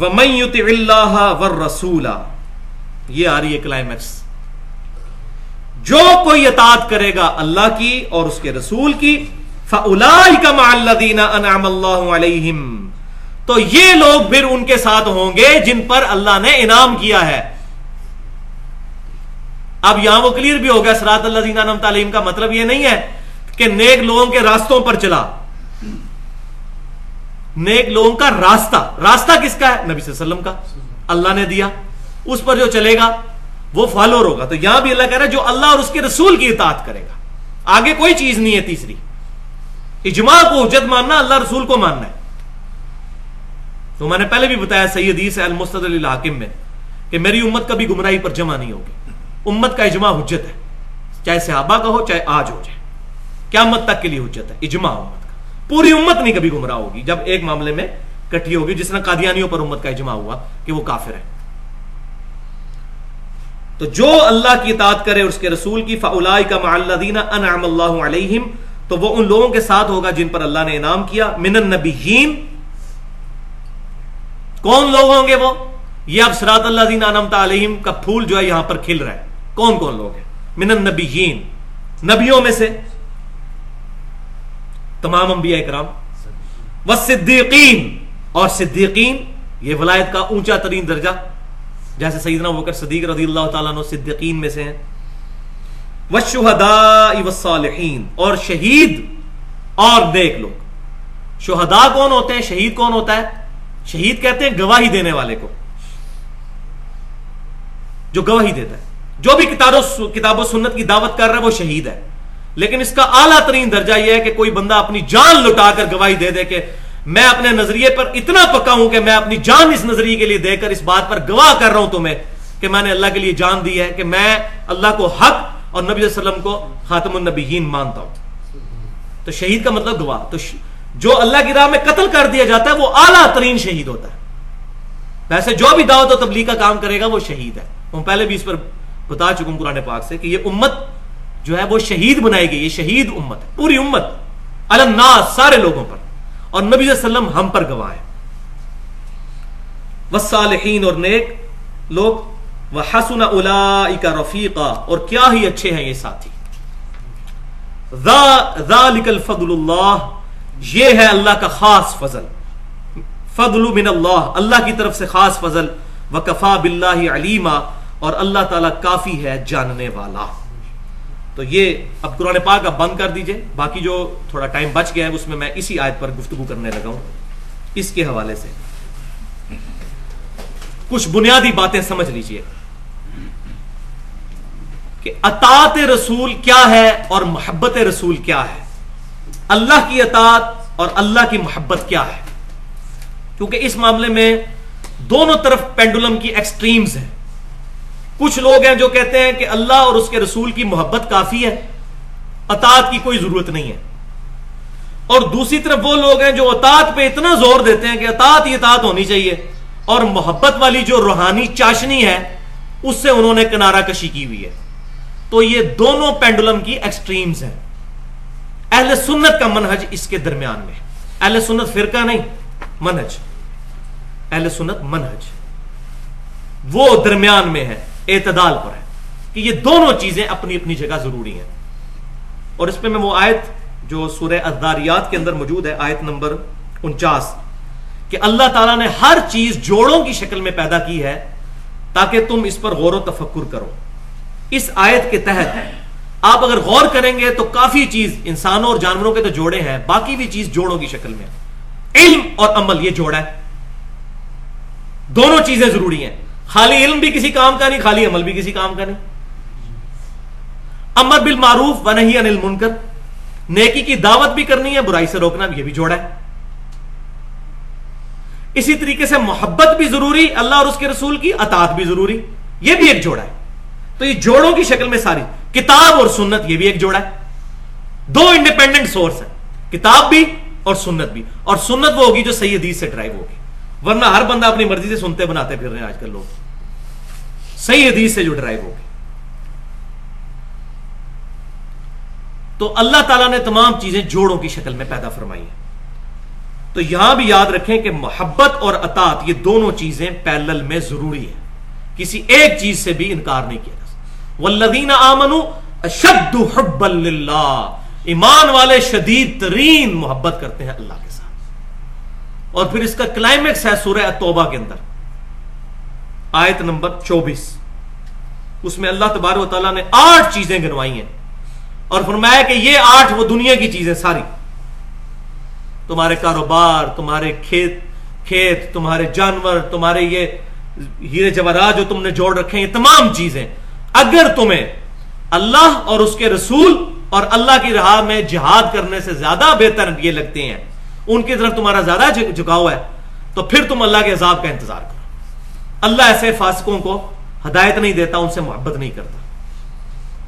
وَمَن اللَّهَ وَالرَّسُولَ یہ آ رہی ہے کلائمیکس جو کوئی اطاعت کرے گا اللہ کی اور اس کے رسول کی، فَأُولَئِكَ مَعَ الَّذِينَ أَنْعَمَ اللَّهُ عَلَيْهِمْ۔ تو یہ لوگ پھر ان کے ساتھ ہوں گے جن پر اللہ نے انعام کیا ہے۔ اب یہاں وہ کلیئر بھی ہو گیا سرات اللہ زینہ نم تعلیم کا مطلب یہ نہیں ہے کہ نیک لوگوں کے راستوں پر چلا۔ نیک لوگوں کا راستہ راستہ کس کا ہے؟ نبی صلی اللہ علیہ وسلم کا۔ اللہ نے دیا۔ اس پر جو چلے گا، وہ فالور ہوگا۔ تو یہاں بھی اللہ کہہ رہا ہے، جو اللہ اور اس کے رسول کی اطاعت کرے گا۔ آگے کوئی چیز نہیں ہے تیسری۔ اجماع کو حجت ماننا، اللہ رسول کو ماننا ہے۔ تو میں نے پہلے بھی بتایا سید المستد الحاکم میں، کہ میری امت کبھی گمراہی پر جمع نہیں ہوگی۔ امت کا اجماع حجت ہے۔ چاہے صحابہ کا ہو، چاہے آج ہو جائے۔ قیامت تک کے لیے حجت ہے، اجماع امت پوری امت نہیں کبھی گمراہ ہوگی جب ایک معاملے میں کٹھی ہوگی، جس نے قادیانیوں پر امت کا اجماع ہوا کہ وہ کافر ہے تو جو اللہ کی اطاعت کرے اس کے رسول کی فلائی کا معلدین انعم اللہ علیہم، تو وہ ان لوگوں کے ساتھ ہوگا جن پر اللہ نے انعام کیا، من النبیین۔ کون لوگ ہوں گے وہ؟ یہ اب سرات اللہ دین انمتا علیہم کا پھول جو ہے یہاں پر کھل رہا ہے۔ کون کون لوگ ہیں؟ من النبیین۔ نبیوں میں سے تمام انبیاء اکرام و صدیقین اور صدیقین، یہ ولایت کا اونچا ترین درجہ، جیسے سیدنا وکر صدیق رضی اللہ تعالیٰ عنہ صدیقین میں سے ہیں. وَالشُّهَدَاءِ وَالصَّالِحِينَ اور شہید، اور نیک لوگ. شہداء کون ہوتے ہیں؟ شہید کون ہوتا ہے؟ شہید کہتے ہیں گواہی دینے والے کو. جو گواہی دیتا ہے. جو بھی کتاب و سنت کی دعوت کر رہا ہے، وہ شہید ہے. لیکن اس کا اعلیٰ ترین درجہ یہ ہے کہ کوئی بندہ اپنی جان لٹا کر گواہی دے دے کہ میں اپنے نظریے پر اتنا پکا ہوں کہ میں اپنی جان اس نظریے کے لیے دے کر اس بات پر گواہ کر رہا ہوں تمہیں کہ میں نے اللہ کے لیے جان دی ہے کہ میں اللہ کو حق اور نبی صلی اللہ علیہ وسلم کو خاتم النبیین مانتا ہوں۔ تو شہید کا مطلب گواہ۔ تو جو اللہ کی راہ میں قتل کر دیا جاتا ہے، وہ اعلیٰ ترین شہید ہوتا ہے۔ ویسے جو بھی دعوت و تبلیغ کا کام کرے گا، وہ شہید ہے۔ ہم پہلے بھی اس پر بتا چکوں قرآن پاک سے کہ یہ امت جو ہے وہ شہید بنائے گی یہ شہید امت ہے پوری امت الناس، سارے لوگوں پر۔ اور نبی صلی اللہ علیہ وسلم ہم پر گواہ ہے وصالحین اور نیک لوگ وہ حسن الا رفیقہ اور کیا ہی اچھے ہیں یہ ساتھی۔ ذالک الفضل اللہ یہ ہے اللہ کا خاص فضل۔ فضل من اللہ اللہ کی طرف سے خاص فضل۔ وکفا باللہ علیما۔ اور اللہ تعالیٰ کافی ہے جاننے والا۔ تو یہ اب قرآن پاک اب بند کر دیجیے۔ باقی جو تھوڑا ٹائم بچ گیا ہے، اس میں میں اسی آیت پر گفتگو کرنے لگا ہوں۔ اس کے حوالے سے۔ کچھ بنیادی باتیں سمجھ لیجیے۔ کہ اطاعت رسول کیا ہے اور محبت رسول کیا ہے۔ اللہ کی اطاعت اور اللہ کی محبت کیا ہے۔ کیونکہ اس معاملے میں دونوں طرف پینڈولم کی ایکسٹریمز ہیں۔ کچھ لوگ ہیں جو کہتے ہیں کہ اللہ اور اس کے رسول کی محبت کافی ہے، اطاعت کی کوئی ضرورت نہیں ہے۔ اور دوسری طرف وہ لوگ ہیں جو اطاعت پہ اتنا زور دیتے ہیں کہ اطاعت ہی اطاعت ہونی چاہیے۔ اور محبت والی جو روحانی چاشنی ہے، اس سے انہوں نے کنارہ کشی کی ہوئی ہے۔ تو یہ دونوں پینڈولم کی ایکسٹریمز ہیں۔ اہل سنت کا منہج اس کے درمیان میں اہل سنت فرقہ نہیں، منہج۔ اہل سنت منہج۔ وہ درمیان میں ہے۔ اعتدال پر ہے کہ یہ دونوں چیزیں اپنی اپنی جگہ ضروری ہیں۔ اور اس پہ میں وہ آیت جو سورہ اداریات کے اندر موجود ہے، آیت نمبر انچاس، کہ اللہ تعالیٰ نے ہر چیز جوڑوں کی شکل میں پیدا کی ہے تاکہ تم اس پر غور و تفکر کرو۔ اس آیت کے تحت آپ اگر غور کریں گے تو کافی چیز انسانوں اور جانوروں کے تو جوڑے ہیں، باقی بھی چیز جوڑوں کی شکل میں۔ علم اور عمل، یہ جوڑا ہے۔ دونوں چیزیں ضروری ہیں۔ خالی علم بھی کسی کام کا نہیں، خالی عمل بھی کسی کام کا نہیں۔ امر بالمعروف و نہیں انل منکر نیکی کی دعوت بھی کرنی ہے، برائی سے روکنا یہ بھی جوڑا ہے۔ اسی طریقے سے محبت بھی ضروری، اللہ اور اس کے رسول کی اطاعت بھی ضروری، یہ بھی ایک جوڑا ہے۔ تو یہ جوڑوں کی شکل میں ساری، کتاب اور سنت، یہ بھی ایک جوڑا ہے۔ دو انڈیپینڈنٹ سورس ہیں، کتاب بھی اور سنت بھی۔ اور سنت وہ ہوگی جو صحیح حدیث سے ڈرائیو ہوگی۔ ورنہ ہر بندہ اپنی مرضی سے سنتے بناتے پھر رہے ہیں آج کل لوگ۔ صحیح حدیث سے جو ڈرائیو ہوگی۔ تو اللہ تعالیٰ نے تمام چیزیں جوڑوں کی شکل میں پیدا فرمائی ہیں۔ تو یہاں بھی یاد رکھیں کہ محبت اور اطاعت یہ دونوں چیزیں پیلل میں ضروری ہے کسی ایک چیز سے بھی انکار نہیں کیا جا والذین آمنوا اشد حب اللہ ایمان والے شدید ترین محبت کرتے ہیں اللہ کے ساتھ۔ اور پھر اس کا کلائمیکس ہے سورہ توبہ کے اندر۔ آیت نمبر چوبیس۔ اس میں اللہ تبار و تعالیٰ نے آٹھ چیزیں گنوائی ہیں۔ اور فرمایا کہ یہ آٹھ وہ دنیا کی چیزیں ساری۔ تمہارے کاروبار، تمہارے کھیت کھیت، تمہارے جانور، تمہارے یہ ہیرے جواہرات جو تم نے جوڑ رکھے ہیں، یہ تمام چیزیں۔ اگر تمہیں اللہ اور اس کے رسول اور اللہ کی راہ میں جہاد کرنے سے زیادہ بہتر یہ لگتے ہیں ان کی طرف تمہارا زیادہ جھکاؤ ہے، تو پھر تم اللہ کے عذاب کا انتظار کرو۔ اللہ ایسے فاسقوں کو ہدایت نہیں دیتا، ان سے محبت نہیں کرتا۔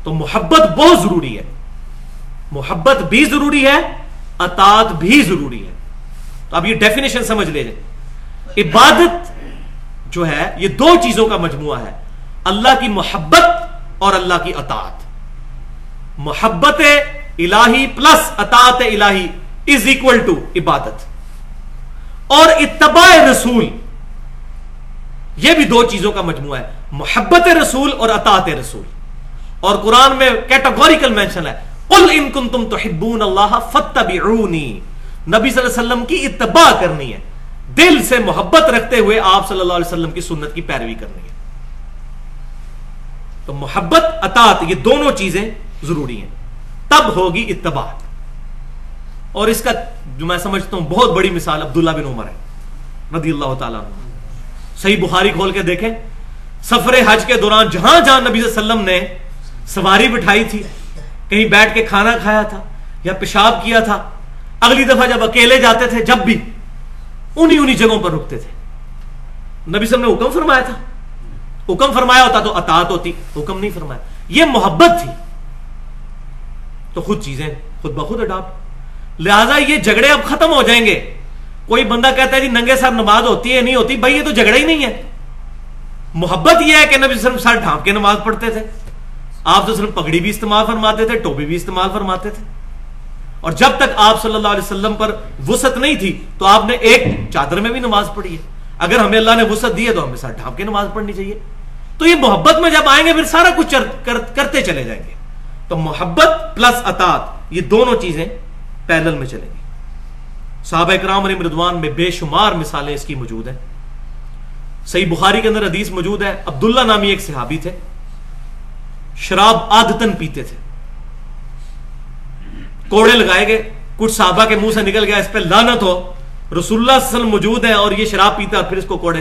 تو محبت بہت ضروری ہے۔ محبت بھی ضروری ہے، اطاعت بھی ضروری ہے۔ تو اب یہ ڈیفینیشن سمجھ لے جائے عبادت جو ہے، یہ دو چیزوں کا مجموعہ ہے۔ اللہ کی محبت اور اللہ کی اطاعت۔ محبت الہی پلس اطاعت الہی۔ از اکول ٹو عبادت اور اتباع رسول، یہ بھی دو چیزوں کا مجموعہ ہے، محبت رسول اور اطاعت رسول۔ اور قرآن میں کیٹاگوریکل مینشن ہے، قل ان کنتم تحبون اللہ فتبعونی نبی صلی اللہ علیہ وسلم کی اتباع کرنی ہے۔ دل سے محبت رکھتے ہوئے آپ صلی اللہ علیہ وسلم کی سنت کی پیروی کرنی ہے۔ تو محبت، اطاعت، یہ دونوں چیزیں ضروری ہیں۔ تب ہوگی اتباع۔ اور اس کا جو میں سمجھتا ہوں بہت بڑی مثال عبداللہ بن عمر ہے رضی اللہ تعالیٰ عنہ۔ صحیح بخاری کھول کے دیکھیں، سفر حج کے دوران جہاں جہاں نبی صلی اللہ علیہ وسلم نے سواری بٹھائی تھی، کہیں بیٹھ کے کھانا کھایا تھا یا پیشاب کیا تھا، اگلی دفعہ جب اکیلے جاتے تھے، جب بھی انہی انہی جگہوں پر رکتے تھے۔ نبی صلی اللہ علیہ وسلم نے حکم فرمایا تھا۔ حکم فرمایا ہوتا تو اطاعت ہوتی، حکم نہیں فرمایا۔ یہ محبت تھی۔ تو خود چیزیں خود بخود اڈاپٹ لہذا یہ جھگڑے اب ختم ہو جائیں گے۔ کوئی بندہ کہتا ہے جی ننگے سر نماز ہوتی ہے، نہیں ہوتی، بھائی یہ تو جھگڑا ہی نہیں ہے۔ محبت یہ ہے کہ نبی صرف سر ڈھانپ کے نماز پڑھتے تھے۔ آپ تو صرف پگڑی بھی استعمال فرماتے تھے، ٹوپی بھی استعمال فرماتے تھے۔ اور جب تک آپ صلی اللہ علیہ وسلم پر وسط نہیں تھی، تو آپ نے ایک چادر میں بھی نماز پڑھی ہے۔ اگر ہمیں اللہ نے وسط دی ہے تو ہمیں سر ڈھانپ کے نماز پڑھنی چاہیے۔ تو یہ محبت میں جب آئیں گے، پھر سارا کچھ کرتے چلے جائیں گے۔ تو محبت پلس اطاط یہ دونوں چیزیں پیدل میں چلیں گی صحابہ اکرام علی مردوان میں بے شمار مثالیں اس کی موجود ہیں۔ صحیح بخاری کے اندر حدیث موجود ہے، عبداللہ نامی ایک صحابی تھے، شراب عادتن پیتے تھے۔ کوڑے لگائے گئے، کچھ صحابہ کے منہ سے نکل گیا، اس پہ لانت ہو۔ رسول اللہ صلی اللہ علیہ وسلم موجود ہیں اور یہ شراب پیتا اور پھر اس کو کوڑے۔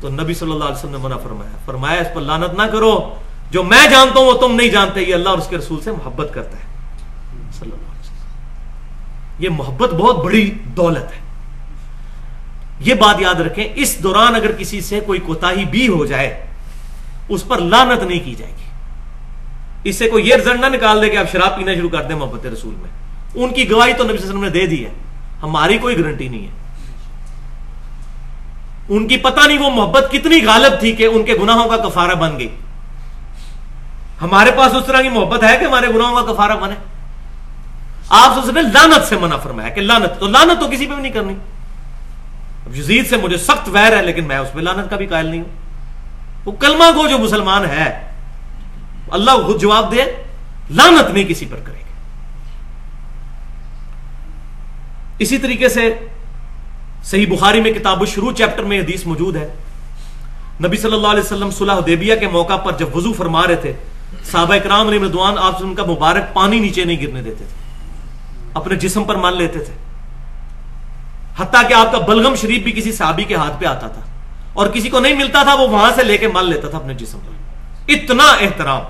تو نبی صلی اللہ علیہ وسلم نے منع فرمایا فرمایا اس پر لانت نہ کرو۔ جو میں جانتا ہوں وہ تم نہیں جانتے، یہ اللہ اور اس کے رسول سے محبت کرتا ہے۔ صلی اللہ یہ محبت بہت بڑی دولت ہے۔ یہ بات یاد رکھیں، اس دوران اگر کسی سے کوئی کوتا بھی ہو جائے، اس پر لانت نہیں کی جائے گی۔ اس سے کوئی یہ رزلٹ نہ نکال دے کہ آپ شراب پینا شروع کر دیں محبت رسول میں۔ ان کی گواہی تو نبی صلی اللہ علیہ وسلم نے دے دی ہے۔ ہماری کوئی گارنٹی نہیں ہے۔ ان کی پتہ نہیں وہ محبت کتنی غالب تھی کہ ان کے گناہوں کا کفارہ بن گئی۔ ہمارے پاس اس طرح کی محبت ہے کہ ہمارے گناہوں کا کفارہ بنے؟ آپ نے لانت سے منع فرمایا کہ لانت تو لانت تو کسی پہ بھی نہیں کرنی۔ اب یزید سے مجھے سخت ویر ہے، لیکن میں اس میں لانت کا بھی قائل نہیں ہوں۔ وہ کلمہ کو جو مسلمان ہے، اللہ خود جواب دے لانت نہیں کسی پر کرے گا۔ اسی طریقے سے صحیح بخاری میں کتاب شروع چیپٹر میں حدیث موجود ہے۔ نبی صلی اللہ علیہ وسلم صلح دیبیہ کے موقع پر جب وضو فرما رہے تھے، صحابہ اکرام علیہ مردوان آپ سے ان کا مبارک پانی نیچے نہیں گرنے دیتے تھے۔ اپنے جسم پر مان لیتے تھے۔ حتیٰ کہ آپ کا بلغم شریف بھی کسی صحابی کے ہاتھ پہ آتا تھا اور کسی کو نہیں ملتا تھا، وہ وہاں سے لے کے مان لیتا تھا اپنے جسم پر۔ اتنا احترام۔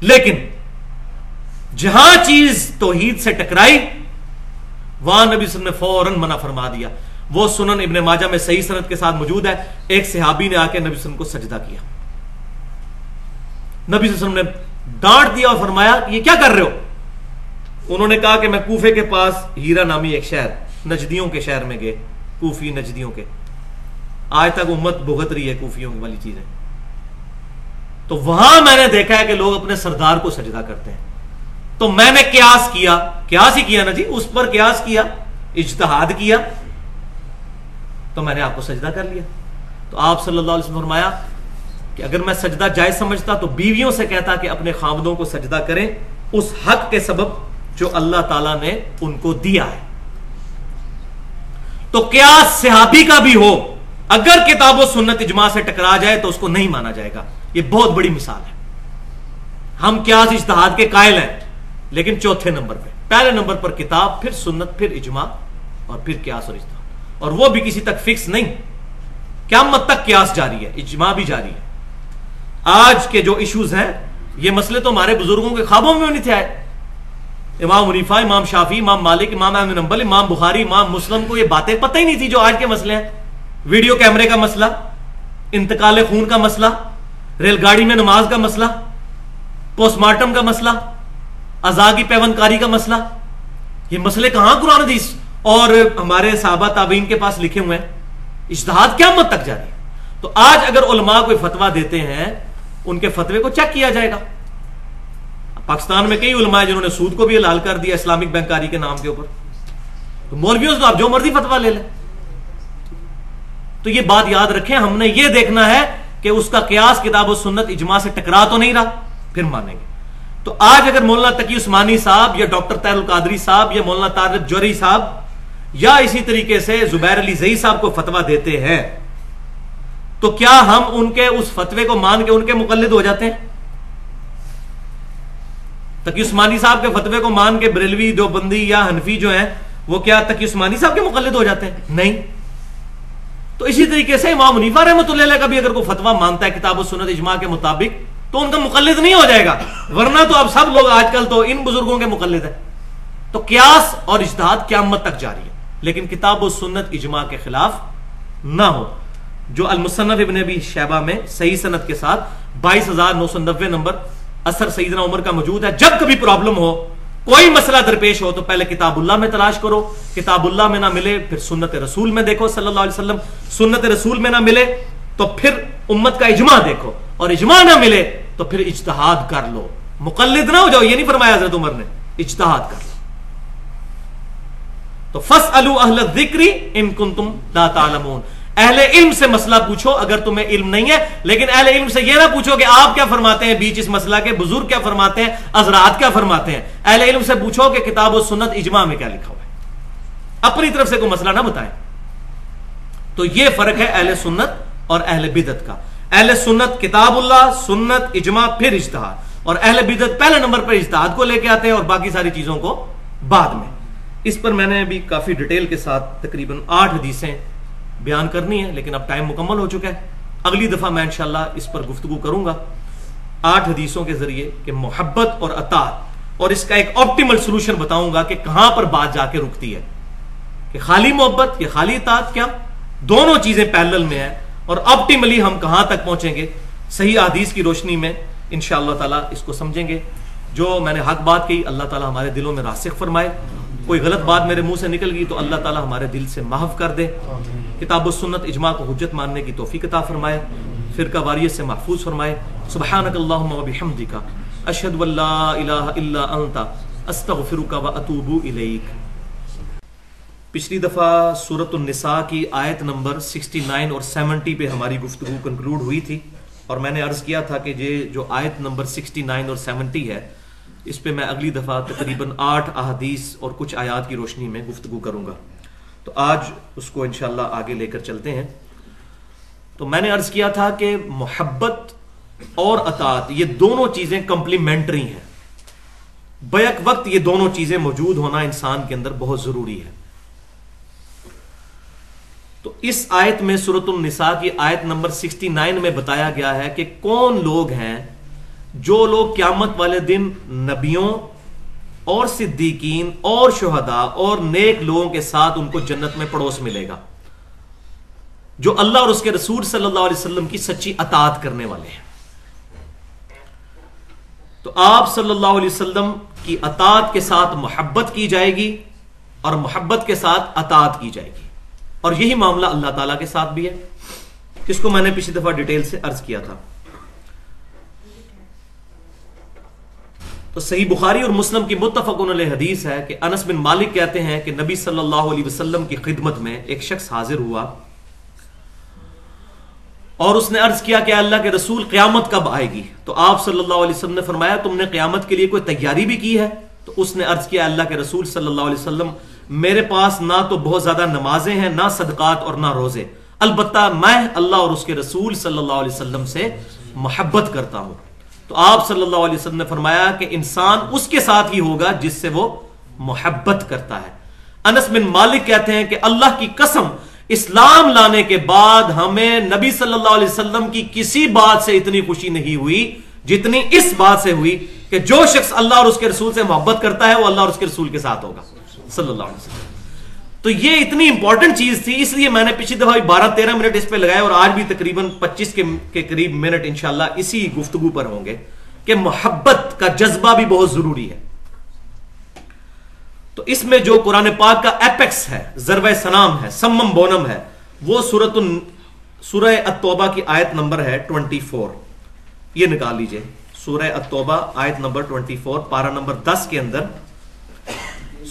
لیکن جہاں چیز توحید سے ٹکرائی، وہاں نبی صلی اللہ علیہ وسلم نے فوراً منع فرما دیا۔ وہ سنن ابن ماجہ میں صحیح صنعت کے ساتھ موجود ہے۔ ایک صحابی نے آ کے نبی صلی اللہ علیہ وسلم کو سجدہ کیا۔ نبی صلی اللہ علیہ وسلم نے ڈانٹ دیا اور فرمایا، یہ کیا کر رہے ہو؟ انہوں نے کہا کہ میں کوفے کے پاس ہیرا نامی ایک شہر، نجدیوں کے شہر میں گئے، کوفی نجدیوں کے۔ آج تک امت بھگت رہی ہے کوفیوں والی چیزیں۔ تو وہاں میں نے دیکھا ہے کہ لوگ اپنے سردار کو سجدہ کرتے ہیں۔ تو میں نے قیاس کیا، قیاس ہی کیا نا جی؟ اس پر قیاس کیا، اجتہاد کیا۔ تو میں نے آپ کو سجدہ کر لیا۔ تو آپ صلی اللہ علیہ وسلم فرمایا کہ اگر میں سجدہ جائز سمجھتا تو بیویوں سے کہتا کہ اپنے خامدوں کو سجدہ کریں، اس حق کے سبب جو اللہ تعالیٰ نے ان کو دیا ہے۔ تو کیا صحابی کا بھی ہو، اگر کتاب و سنت اجماع سے ٹکرا جائے تو اس کو نہیں مانا جائے گا۔ یہ بہت بڑی مثال ہے۔ ہم کیا اشتہاد کے قائل ہیں، لیکن چوتھے نمبر پہ۔ پہلے نمبر پر کتاب، پھر سنت، پھر اجماع اور پھر قیاس اور اشتہاد اور وہ بھی کسی تک فکس نہیں۔ کیا مت تک قیاس جاری ہے، اجماع بھی جاری ہے۔ آج کے جو ایشوز ہیں، یہ مسئلے تو ہمارے بزرگوں کے خوابوں میں نہیں تھے آئے۔ امام منیفا، امام شافی امام مالک، امام احمد نمبل امام بخاری، امام مسلم کو یہ باتیں پتہ ہی نہیں تھی جو آج کے مسئلے ہیں۔ ویڈیو کیمرے کا مسئلہ، انتقال خون کا مسئلہ، ریل گاڑی میں نماز کا مسئلہ، پوسٹ مارٹم کا مسئلہ ازا کی پیون کاری کا مسئلہ۔ یہ مسئلے کہاں قرآن حدیث؟ اور ہمارے صحابہ تابعین کے پاس لکھے ہوئے ہیں۔ اشتہاد کیا مت تک جاری تو آج اگر علماء کوئی فتوا دیتے ہیں، ان کے فتوے کو چیک کیا جائے گا۔ پاکستان میں کئی علماء جنہوں نے سود کو بھی حلال کر دیا اسلامک بینکاری کے نام کے اوپر۔ تو مولویوں سے تو آپ جو مرضی فتوا لے لیں۔ تو یہ بات یاد رکھیں، ہم نے یہ دیکھنا ہے کہ اس کا قیاس کتاب و سنت اجماع سے ٹکرا تو نہیں رہا، پھر مانیں گے۔ تو آج اگر مولانا تقی عثمانی صاحب یا ڈاکٹر تیر القادری صاحب یا مولانا طارق جوری صاحب یا اسی طریقے سے زبیر علی زئی صاحب کو فتوا دیتے ہیں، تو کیا ہم ان کے اس فتوے کو مان کے ان کے مقلد ہو جاتے ہیں؟ تقی عثمانی صاحب کے فتوے کو مان کے بریلوی دو بندی یا حنفی جو ہیں، وہ کیا تقی عثمانی صاحب کے مقلد ہو جاتے ہیں؟ نہیں۔ تو اسی طریقے سے امام منیفا رحمۃ اللہ علیہ کا بھی اگر کوئی فتوا مانتا ہے، کتاب و سنت اجماع کے مطابق، تو ان کا مقلد نہیں ہو جائے گا۔ ورنہ تو اب سب لوگ آج کل تو ان بزرگوں کے مقلد ہیں۔ تو قیاس اور اجتہاد قیامت تک جاری ہے۔ لیکن کتاب و سنت اجماع کے خلاف نہ ہو۔ جو المصنف ابن ابی شیبہ میں صحیح سنت کے ساتھ بائیس ہزار نو سو نبے نمبر اثر سیدنا عمر کا موجود ہے۔ جب کبھی پرابلم ہو، کوئی مسئلہ درپیش ہو، تو پہلے کتاب اللہ میں تلاش کرو۔ کتاب اللہ میں نہ ملے، پھر سنت رسول میں دیکھو صلی اللہ علیہ وسلم۔ سنت رسول میں نہ ملے، تو پھر امت کا اجماع دیکھو۔ اور اجماع نہ ملے، تو پھر اجتہاد کر لو۔ مقلد نہ ہو جاؤ، یہ نہیں فرمایا حضرت عمر نے۔ اجتہاد کر لو۔ تو فس اہل ذکری ان کن تم لا تعلمون۔ اہل علم سے مسئلہ پوچھو، اگر تمہیں علم نہیں ہے، لیکن اہل علم سے یہ نہ پوچھو کہ آپ کیا فرماتے ہیں، بیچ اس مسئلہ کے، بزرگ کیا فرماتے ہیں، حضرات کیا فرماتے ہیں۔ اہل علم سے پوچھو کہ کتاب و سنت اجماع میں کیا لکھا ہوا ہے۔ اپنی طرف سے کوئی مسئلہ نہ بتائیں۔ تو یہ فرق ہے اہل سنت اور اہل بدت کا۔ اہل سنت کتاب اللہ، سنت اجماع، پھر اجتہاد۔ اور اہل بدت پہلے نمبر پر اجتہاد کو لے کے آتے ہیں اور باقی ساری چیزوں کو بعد میں۔ اس پر میں نے ابھی کافی ڈیٹیل کے ساتھ تقریباً آٹھ حدیثیں بیان کرنی ہے، لیکن اب ٹائم مکمل ہو چکا ہے۔ اگلی دفعہ میں انشاءاللہ اس پر گفتگو کروں گا۔ آٹھ حدیثوں کے ذریعے کہ محبت اور اطاعت اور اس کا ایک آپٹیمل سولوشن بتاؤں گا کہ کہاں پر بات جا کے رکتی ہے۔ کہ خالی محبت یا خالی اطاعت، کیا دونوں چیزیں پیرل میں ہیں، اور آپٹیملی ہم کہاں تک پہنچیں گے۔ صحیح حدیث کی روشنی میں انشاءاللہ تعالی اس کو سمجھیں گے۔ جو میں نے حق بات کی اللہ تعالی ہمارے دلوں میں راسخ فرمائے۔ کوئی غلط بات میرے منہ سے نکل گئی تو اللہ تعالی ہمارے دل سے محف کر دے۔ کتاب و سنت اجماع کو حجت ماننے کی توفیق عطا فرمائے۔ فرقہ واریت سے محفوظ فرمائے۔ سبحانک اللہم و بحمدک۔ اشہد واللہ الہ الا انت۔ استغفرک و اتوبو الیک۔ پچھلی دفعہ سورت النساء کی آیت نمبر 69 اور 70 پہ ہماری گفتگو کنکلوڈ ہوئی تھی اور میں نے عرض کیا تھا کہ یہ جو آیت نمبر 69 اور 70 ہے اس پہ میں اگلی دفعہ تقریباً آٹھ احادیث اور کچھ آیات کی روشنی میں گفتگو کروں گا۔ تو آج اس کو انشاءاللہ آگے لے کر چلتے ہیں۔ تو میں نے عرض کیا تھا کہ محبت اور اطاعت یہ دونوں چیزیں کمپلیمنٹری ہیں۔ بیک وقت یہ دونوں چیزیں موجود ہونا انسان کے اندر بہت ضروری ہے۔ تو اس آیت میں صورت النساء کی آیت نمبر 69 میں بتایا گیا ہے کہ کون لوگ ہیں جو لوگ قیامت والے دن نبیوں اور صدیقین اور شہداء اور نیک لوگوں کے ساتھ ان کو جنت میں پڑوس ملے گا، جو اللہ اور اس کے رسول صلی اللہ علیہ وسلم کی سچی اطاعت کرنے والے ہیں۔ تو آپ صلی اللہ علیہ وسلم کی اطاعت کے ساتھ محبت کی جائے گی اور محبت کے ساتھ اطاعت کی جائے گی۔ اور یہی معاملہ اللہ تعالی کے ساتھ بھی ہے۔ اس کو میں نے پچھلی دفعہ ڈیٹیل سے عرض کیا تھا؟ تو صحیح بخاری اور مسلم کی متفق علیہ حدیث ہے کہ انس بن مالک کہتے ہیں کہ نبی صلی اللہ علیہ وسلم کی خدمت میں ایک شخص حاضر ہوا اور اس نے عرض کیا کہ اللہ کے رسول قیامت کب آئے گی؟ تو آپ صلی اللہ علیہ وسلم نے فرمایا، تم نے قیامت کے لیے کوئی تیاری بھی کی ہے؟ تو اس نے عرض کیا، اللہ کے رسول صلی اللہ علیہ وسلم، میرے پاس نہ تو بہت زیادہ نمازیں ہیں، نہ صدقات اور نہ روزے۔ البتہ میں اللہ اور اس کے رسول صلی اللہ علیہ وسلم سے محبت کرتا ہوں۔ تو آپ صلی اللہ علیہ وسلم نے فرمایا کہ انسان اس کے ساتھ ہی ہوگا جس سے وہ محبت کرتا ہے۔ انس بن مالک کہتے ہیں کہ اللہ کی قسم، اسلام لانے کے بعد ہمیں نبی صلی اللہ علیہ وسلم کی کسی بات سے اتنی خوشی نہیں ہوئی، جتنی اس بات سے ہوئی کہ جو شخص اللہ اور اس کے رسول سے محبت کرتا ہے، وہ اللہ اور اس کے رسول کے ساتھ ہوگا۔ صلی اللہ علیہ وسلم۔ تو یہ اتنی امپورٹنٹ چیز تھی، اس لیے میں نے پچھلی دفعہ بارہ تیرہ منٹ اس پہ لگائے اور آج بھی تقریباً پچیس کے قریب منٹ انشاءاللہ اسی گفتگو پر ہوں گے کہ محبت کا جذبہ بھی بہت ضروری ہے۔ تو اس میں جو قرآن پاک کا ایپیکس ہے ضرب سنام ہے، سمم بونم ہے، وہ سورت سورہ التوبہ کی آیت نمبر ہے ٹوینٹی فور یہ نکال لیجیے۔ سورہ التوبہ آیت نمبر ٹوینٹی فور پارا نمبر دس کے اندر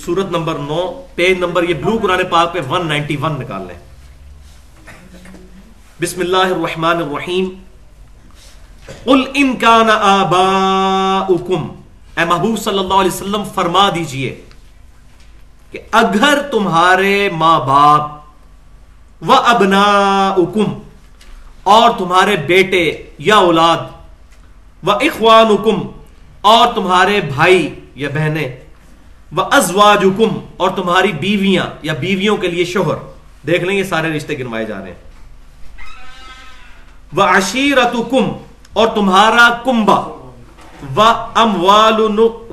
سورت نمبر نو، پیج نمبر یہ بلو قرآن پاک پہ ون نائنٹی ون نکال لیں۔ بسم اللہ الرحمن الرحیم۔ قل ان کان آباؤکم۔ اے محبوب صلی اللہ علیہ وسلم، فرما دیجیے کہ اگر تمہارے ماں باپ و ابناؤکم اور تمہارے بیٹے یا اولاد و اخوانکم اور تمہارے بھائی یا بہنیں وہ ازواج اور تمہاری بیویاں یا بیویوں کے لیے شوہر۔ دیکھ لیں یہ سارے رشتے گنوائے جا رہے ہیں۔ وہ عشیرت اور تمہارا کمبا و اموال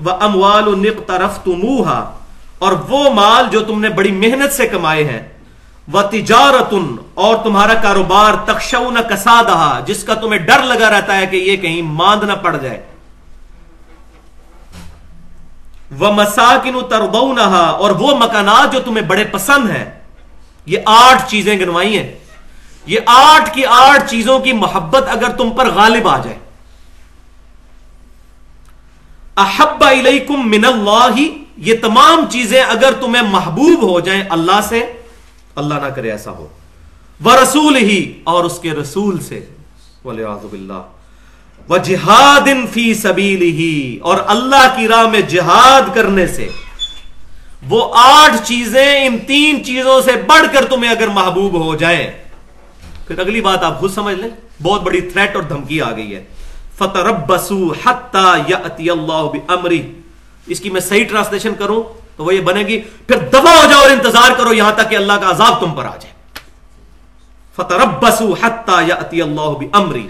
و اموال نق طرف اور وہ مال جو تم نے بڑی محنت سے کمائے ہیں۔ وہ تجارت اور تمہارا کاروبار تخشو نہ کسا جس کا تمہیں ڈر لگا رہتا ہے کہ یہ کہیں ماند نہ پڑ جائے۔ وہ مساکن تربونہا اور وہ مکانات جو تمہیں بڑے پسند ہیں۔ یہ آٹھ چیزیں گنوائی ہیں۔ یہ آٹھ کی آٹھ چیزوں کی محبت اگر تم پر غالب آ جائے۔ احب الیکم من اللہ، یہ تمام چیزیں اگر تمہیں محبوب ہو جائیں اللہ سے، اللہ نہ کرے ایسا ہو۔ وہ رسول ہی اور اس کے رسول سے۔ باللہ۔ وہ جہاد فی سبیل ہی اور اللہ کی راہ میں جہاد کرنے سے۔ وہ آٹھ چیزیں ان تین چیزوں سے بڑھ کر تمہیں اگر محبوب ہو جائیں۔ پھر اگلی بات آپ خود سمجھ لیں۔ بہت بڑی تھریٹ اور دھمکی آ گئی ہے۔ فتح ربسو یا اللہ امری اس کی میں صحیح ٹرانسلیشن کروں تو وہ یہ بنے گی۔ پھر دبا ہو جاؤ اور انتظار کرو یہاں تک کہ اللہ کا عذاب تم پر آ جائے۔ فتح ربسو یا اللہ امری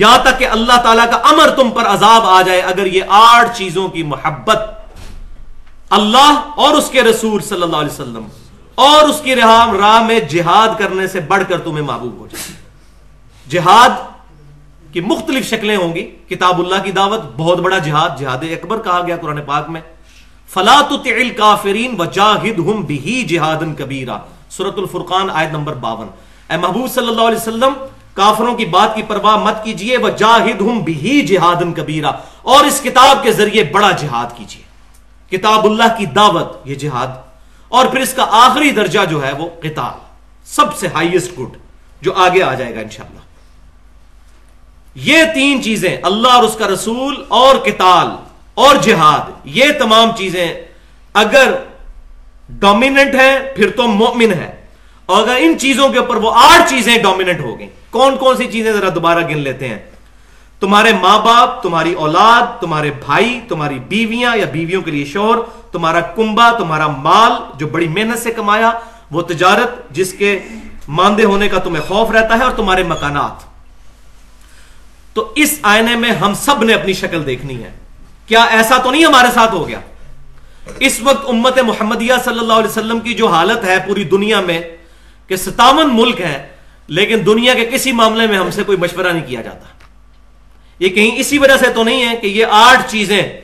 یہاں تک کہ اللہ تعالیٰ کا امر تم پر عذاب آ جائے اگر یہ آٹھ چیزوں کی محبت اللہ اور اس کے رسول صلی اللہ علیہ وسلم اور اس کی راہ میں جہاد کرنے سے بڑھ کر تمہیں محبوب ہو جائے۔ جہاد کی مختلف شکلیں ہوں گی۔ کتاب اللہ کی دعوت، بہت بڑا جہاد جہاد اکبر کہا گیا قرآن پاک میں۔ فلاط کافرین و جاہد ہم بھی جہاد کبیرہ سورت الفرقان، آیت نمبر باون۔ اے محبوب صلی اللہ علیہ وسلم کافروں کی بات کی پرواہ مت کیجیے وہ جاہد ہوں بھی جہاد کبیرہ۔ اور اس کتاب کے ذریعے بڑا جہاد کیجیے کتاب اللہ کی دعوت، یہ جہاد۔ اور پھر اس کا آخری درجہ جو ہے وہ قتال۔ سب سے ہائیسٹ گڈ جو آگے آ جائے گا انشاءاللہ۔ یہ تین چیزیں، اللہ اور اس کا رسول اور کتال اور جہاد، یہ تمام چیزیں اگر ڈومیننٹ ہیں، پھر تو مومن ہے اور اگر ان چیزوں کے اوپر وہ آٹھ چیزیں ڈومیننٹ ہو گئیں، کون کون سی چیزیں ذرا دوبارہ گن لیتے ہیں؟ تمہارے ماں باپ، تمہاری اولاد، تمہارے بھائی، تمہاری بیویاں یا بیویوں کے لیے شوہر تمہارا کنبا تمہارا مال جو بڑی محنت سے کمایا، وہ تجارت جس کے ماندے ہونے کا تمہیں خوف رہتا ہے اور تمہارے مکانات۔ تو اس آئینے میں ہم سب نے اپنی شکل دیکھنی ہے۔ کیا ایسا تو نہیں ہمارے ساتھ ہو گیا؟ اس وقت امت محمدیہ صلی اللہ علیہ وسلم کی جو حالت ہے پوری دنیا میں کہ ستاون ملک ہے، لیکن دنیا کے کسی معاملے میں ہم سے کوئی مشورہ نہیں کیا جاتا۔ یہ کہیں اسی وجہ سے تو نہیں ہے کہ یہ آٹھ چیزیں،